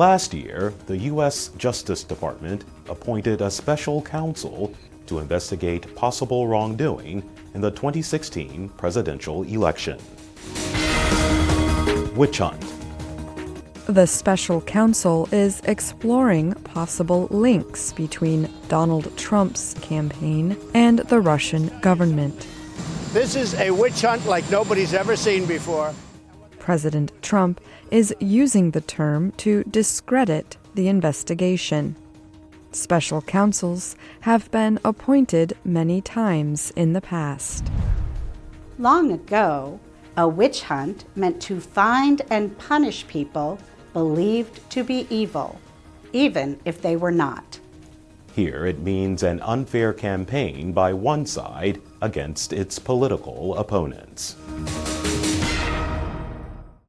Last year, the U.S. Justice Department appointed a special counsel to investigate possible wrongdoing in the 2016 presidential election. Witch Hunt The special counsel is exploring possible links between Donald Trump's campaign and the Russian government. This is a witch hunt like nobody's ever seen before. President Trump is using the term to discredit the investigation. Special counsels have been appointed many times in the past. Long ago, a witch hunt meant to find and punish people believed to be evil, even if they were not. Here it means an unfair campaign by one side against its political opponents.